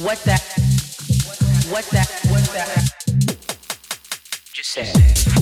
What that? What that? What that? Just say.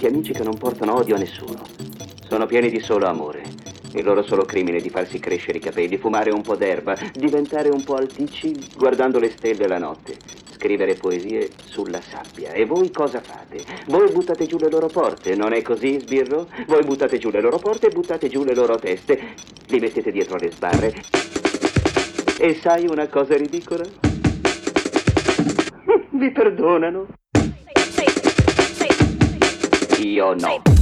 Tanti amici che non portano odio a nessuno. Sono pieni di solo amore. Il loro solo crimine è di farsi crescere i capelli, fumare un po' d'erba, diventare un po' alticci guardando le stelle la notte, scrivere poesie sulla sabbia. E voi cosa fate? Voi buttate giù le loro porte, non è così, Sbirro? Voi buttate giù le loro porte e buttate giù le loro teste, li mettete dietro le sbarre. E sai una cosa ridicola? Vi perdonano. or not.